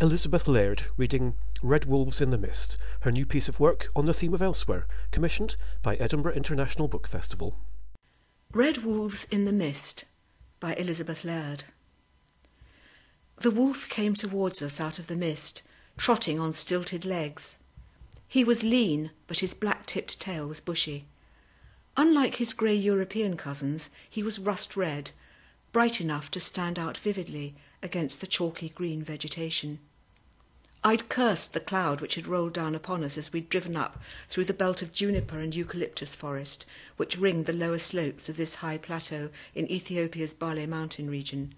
Elizabeth Laird reading Red Wolves in the Mist, her new piece of work on the theme of Elsewhere, commissioned by Edinburgh International Book Festival. Red Wolves in the Mist by Elizabeth Laird. The wolf came towards us out of the mist, trotting on stilted legs. He was lean, but his black tipped tail was bushy. Unlike his grey European cousins, he was rust red, bright enough to stand out vividly against the chalky green vegetation. I'd cursed the cloud which had rolled down upon us as we'd driven up through the belt of juniper and eucalyptus forest which ringed the lower slopes of this high plateau in Ethiopia's Bale mountain region.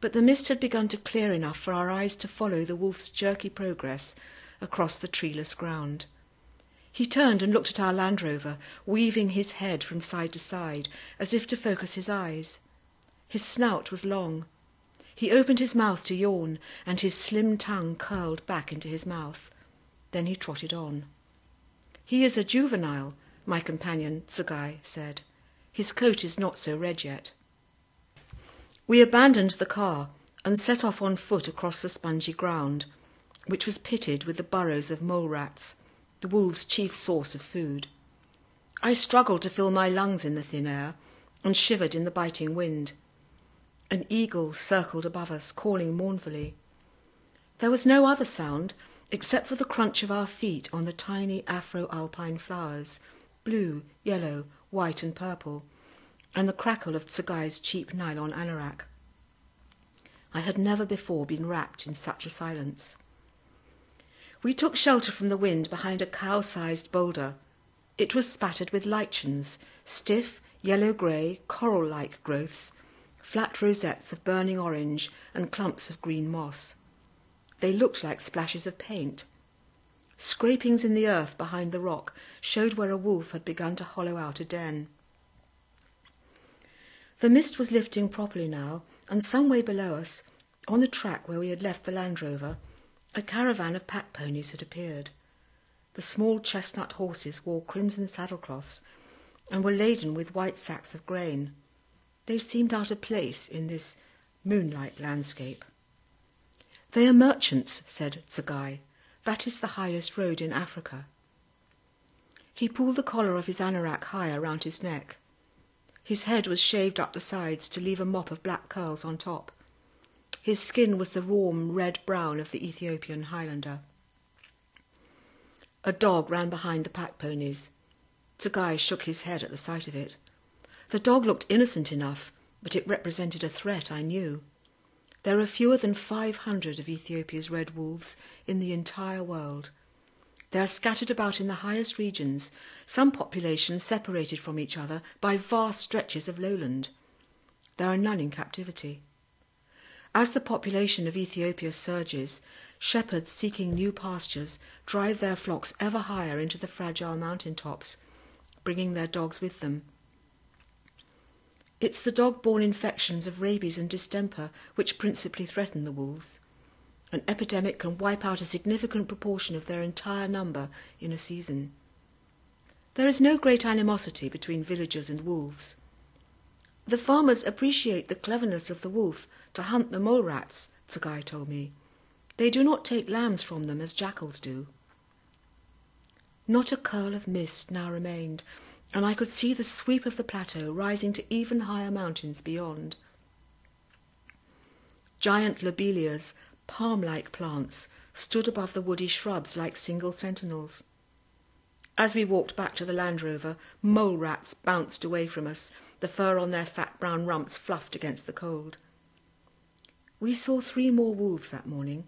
But the mist had begun to clear enough for our eyes to follow the wolf's jerky progress across the treeless ground. He turned and looked at our Land Rover, weaving his head from side to side as if to focus his eyes. His snout was long, he opened his mouth to yawn, and his slim tongue curled back into his mouth. Then he trotted on. He is a juvenile, my companion Tsugai said. His coat is not so red yet. We abandoned the car and set off on foot across the spongy ground, which was pitted with the burrows of mole rats, the wolves' chief source of food. I struggled to fill my lungs in the thin air and shivered in the biting wind. An eagle circled above us, calling mournfully. There was no other sound except for the crunch of our feet on the tiny Afro-alpine flowers, blue, yellow, white and purple, and the crackle of Tsugai's cheap nylon anorak. I had never before been wrapped in such a silence. We took shelter from the wind behind a cow-sized boulder. It was spattered with lichens, stiff, yellow-grey, coral-like growths, flat rosettes of burning orange and clumps of green moss. They looked like splashes of paint. Scrapings in the earth behind the rock showed where a wolf had begun to hollow out a den. The mist was lifting properly now, and some way below us, on the track where we had left the Land Rover, a caravan of pack ponies had appeared. The small chestnut horses wore crimson saddlecloths and were laden with white sacks of grain. They seemed out of place in this moonlight landscape. They are merchants, said Tsugai. That is the highest road in Africa. He pulled the collar of his anorak higher round his neck. His head was shaved up the sides to leave a mop of black curls on top. His skin was the warm red brown of the Ethiopian Highlander. A dog ran behind the pack ponies. Tsugai shook his head at the sight of it. The dog looked innocent enough, but it represented a threat, I knew. There are fewer than 500 of Ethiopia's red wolves in the entire world. They are scattered about in the highest regions, some populations separated from each other by vast stretches of lowland. There are none in captivity. As the population of Ethiopia surges, shepherds seeking new pastures drive their flocks ever higher into the fragile mountain tops, bringing their dogs with them. It's the dog-borne infections of rabies and distemper which principally threaten the wolves. An epidemic can wipe out a significant proportion of their entire number in a season. There is no great animosity between villagers and wolves. The farmers appreciate the cleverness of the wolf to hunt the mole rats, Tsugai told me. They do not take lambs from them as jackals do. Not a curl of mist now remained, and I could see the sweep of the plateau rising to even higher mountains beyond. Giant lobelias, palm-like plants, stood above the woody shrubs like single sentinels. As we walked back to the Land Rover, mole rats bounced away from us, the fur on their fat brown rumps fluffed against the cold. We saw three more wolves that morning.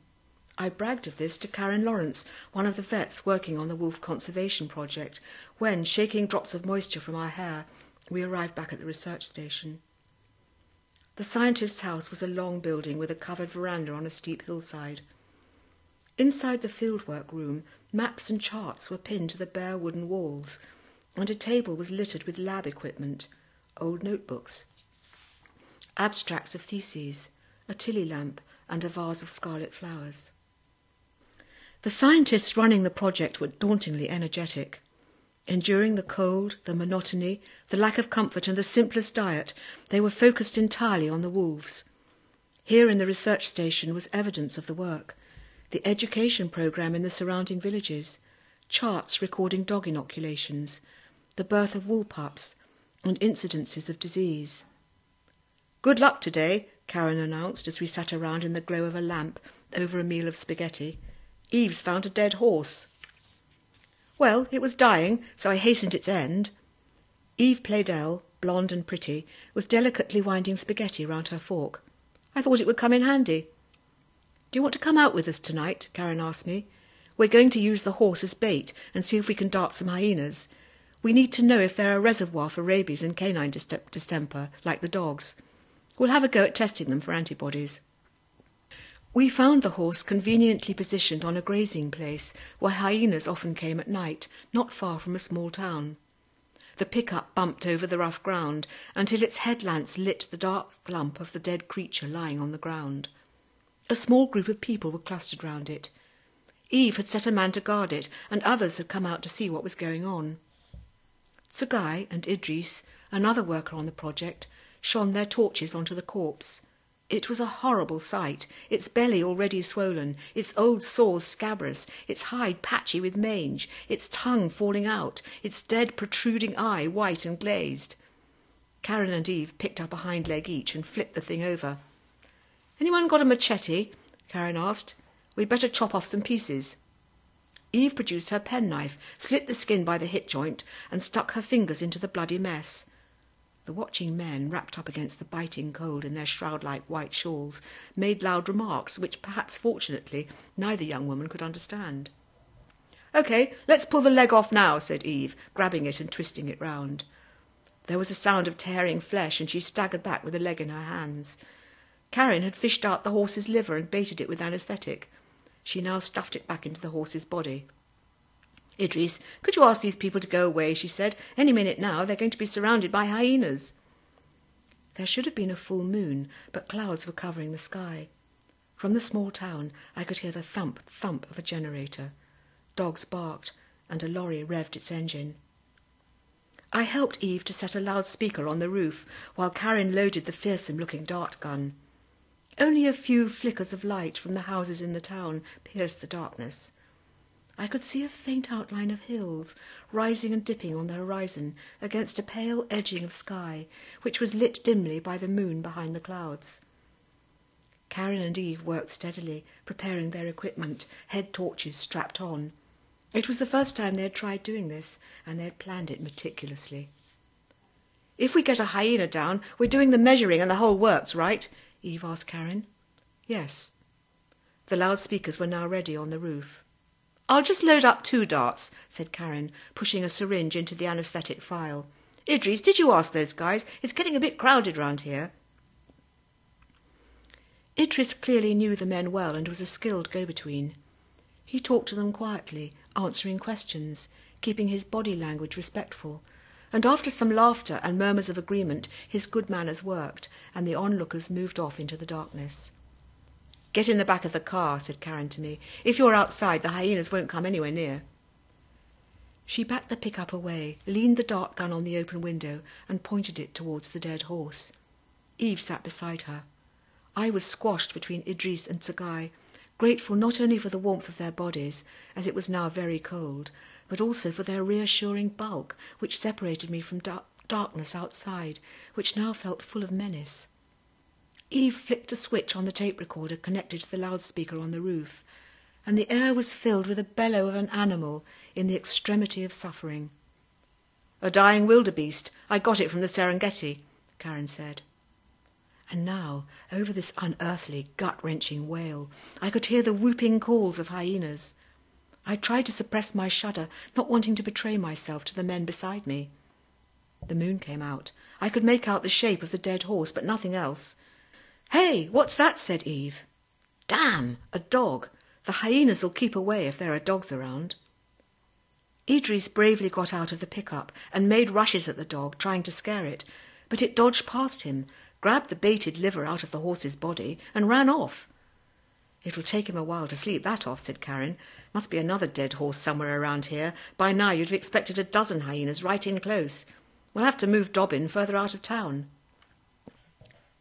I bragged of this to Karen Lawrence, one of the vets working on the wolf conservation project, when, shaking drops of moisture from our hair, we arrived back at the research station. The scientist's house was a long building with a covered veranda on a steep hillside. Inside the fieldwork room, maps and charts were pinned to the bare wooden walls, and a table was littered with lab equipment, old notebooks, abstracts of theses, a Tilley lamp, and a vase of scarlet flowers. The scientists running the project were dauntingly energetic. Enduring the cold, the monotony, the lack of comfort, and the simplest diet, they were focused entirely on the wolves. Here in the research station was evidence of the work the education programme in the surrounding villages, charts recording dog inoculations, the birth of wool pups, and incidences of disease. Good luck today, Karen announced as we sat around in the glow of a lamp over a meal of spaghetti. Eve's found a dead horse. Well, it was dying, so I hastened its end. Eve Pleydell, blonde and pretty, was delicately winding spaghetti round her fork. I thought it would come in handy. Do you want to come out with us tonight? Karen asked me. We're going to use the horse as bait and see if we can dart some hyenas. We need to know if they're a reservoir for rabies and canine distemper, like the dogs. We'll have a go at testing them for antibodies. We found the horse conveniently positioned on a grazing place where hyenas often came at night, not far from a small town. The pickup bumped over the rough ground until its headlamps lit the dark lump of the dead creature lying on the ground. A small group of people were clustered round it. Eve had set a man to guard it, and others had come out to see what was going on. Tsugai and Idris, another worker on the project, shone their torches onto the corpse. It was a horrible sight, its belly already swollen, its old sores scabrous, its hide patchy with mange, its tongue falling out, its dead protruding eye white and glazed. Karen and Eve picked up a hind leg each and flipped the thing over. Anyone got a machete? Karen asked. We'd better chop off some pieces. Eve produced her penknife, slit the skin by the hip joint, and stuck her fingers into the bloody mess. The watching men, wrapped up against the biting cold in their shroud-like white shawls, made loud remarks which perhaps fortunately neither young woman could understand. OK, let's pull the leg off now, said Eve, grabbing it and twisting it round. There was a sound of tearing flesh, and she staggered back with the leg in her hands. Karen had fished out the horse's liver and baited it with anaesthetic. She now stuffed it back into the horse's body. Idris, could you ask these people to go away? she said. Any minute now they're going to be surrounded by hyenas. There should have been a full moon, but clouds were covering the sky. From the small town I could hear the thump, thump of a generator. Dogs barked, and a lorry revved its engine. I helped Eve to set a loudspeaker on the roof while Karen loaded the fearsome-looking dart gun. Only a few flickers of light from the houses in the town pierced the darkness. I could see a faint outline of hills rising and dipping on the horizon against a pale edging of sky, which was lit dimly by the moon behind the clouds. Karen and Eve worked steadily, preparing their equipment, head torches strapped on. It was the first time they had tried doing this, and they had planned it meticulously. If we get a hyena down, we're doing the measuring and the whole works, right? Eve asked Karen. Yes. The loudspeakers were now ready on the roof. I'll just load up two darts, said Karen, pushing a syringe into the anaesthetic phial. Idris, did you ask those guys? It's getting a bit crowded round here. Idris clearly knew the men well and was a skilled go-between. He talked to them quietly, answering questions, keeping his body language respectful, and after some laughter and murmurs of agreement, his good manners worked, and the onlookers moved off into the darkness. Get in the back of the car, said Karen to me. If you're outside, the hyenas won't come anywhere near. She backed the pickup away, leaned the dart gun on the open window, and pointed it towards the dead horse. Eve sat beside her. I was squashed between Idris and Tsugai, grateful not only for the warmth of their bodies, as it was now very cold, but also for their reassuring bulk, which separated me from dark darkness outside, which now felt full of menace. Eve flicked a switch on the tape recorder connected to the loudspeaker on the roof, and the air was filled with the bellow of an animal in the extremity of suffering. A dying wildebeest. I got it from the Serengeti, Karen said. And now, over this unearthly, gut-wrenching wail, I could hear the whooping calls of hyenas. I tried to suppress my shudder, not wanting to betray myself to the men beside me. The moon came out. I could make out the shape of the dead horse, but nothing else. Hey, what's that? said Eve. Damn, a dog. The hyenas will keep away if there are dogs around. Idris bravely got out of the pickup and made rushes at the dog, trying to scare it, but it dodged past him, grabbed the baited liver out of the horse's body, and ran off. It'll take him a while to sleep that off, said Karen. Must be another dead horse somewhere around here. By now you'd have expected a dozen hyenas right in close. We'll have to move Dobbin further out of town.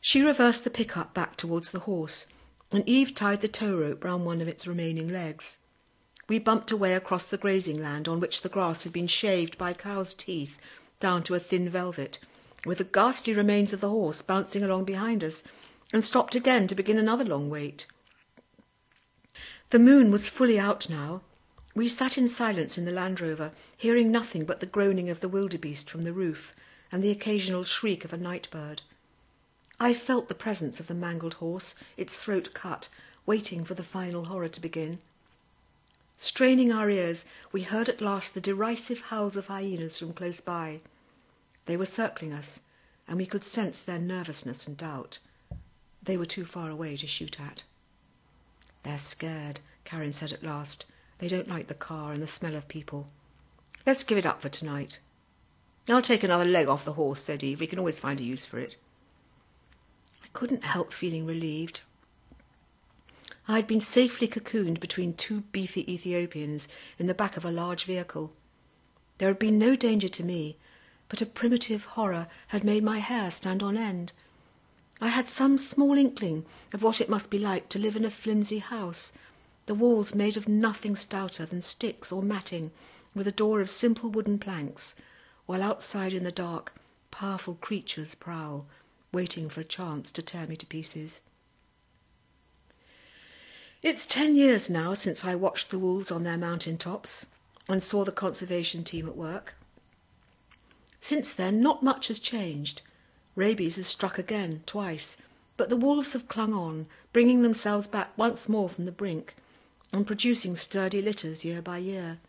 She reversed the pickup back towards the horse. and Eve tied the tow rope round one of its remaining legs. We bumped away across the grazing land on which the grass had been shaved by cows' teeth down to a thin velvet, with the ghastly remains of the horse bouncing along behind us, and stopped again to begin another long wait. The moon was fully out now. We sat in silence in the Land Rover, hearing nothing but the groaning of the wildebeest from the roof and the occasional shriek of a night bird. I felt the presence of the mangled horse, its throat cut, waiting for the final horror to begin. Straining our ears, we heard at last the derisive howls of hyenas from close by. They were circling us, and we could sense their nervousness and doubt. They were too far away to shoot at. They're scared, Karen said at last. They don't like the car and the smell of people. Let's give it up for tonight. I'll take another leg off the horse, said Eve. We can always find a use for it. Couldn't help feeling relieved. I had been safely cocooned between two beefy Ethiopians in the back of a large vehicle. There had been no danger to me, but a primitive horror had made my hair stand on end. I had some small inkling of what it must be like to live in a flimsy house, the walls made of nothing stouter than sticks or matting, with a door of simple wooden planks, while outside in the dark powerful creatures prowl, waiting for a chance to tear me to pieces. It's ten years now since I watched the wolves on their mountain tops and saw the conservation team at work. Since then, not much has changed. Rabies has struck again, twice, but the wolves have clung on, bringing themselves back once more from the brink and producing sturdy litters year by year.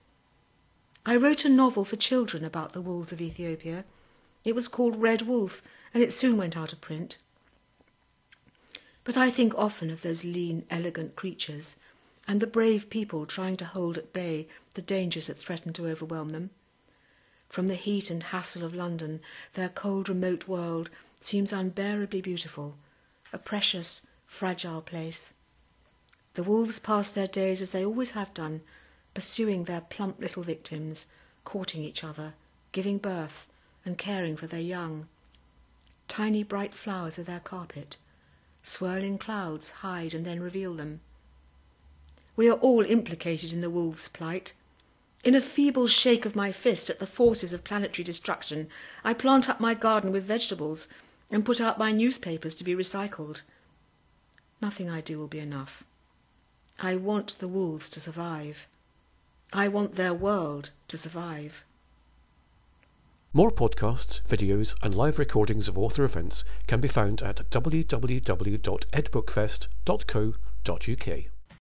I wrote a novel for children about the wolves of Ethiopia. It was called Red Wolf, and it soon went out of print. But I think often of those lean, elegant creatures and the brave people trying to hold at bay the dangers that threaten to overwhelm them. From the heat and hassle of London, their cold, remote world seems unbearably beautiful, a precious, fragile place. The wolves pass their days as they always have done, pursuing their plump little victims, courting each other, giving birth, and caring for their young. Tiny bright flowers are their carpet. Swirling clouds hide and then reveal them. We are all implicated in the wolves' plight. In a feeble shake of my fist at the forces of planetary destruction, I plant up my garden with vegetables and put out my newspapers to be recycled. Nothing I do will be enough. I want the wolves to survive. I want their world to survive. More podcasts, videos, and live recordings of author events can be found at www.edbookfest.co.uk.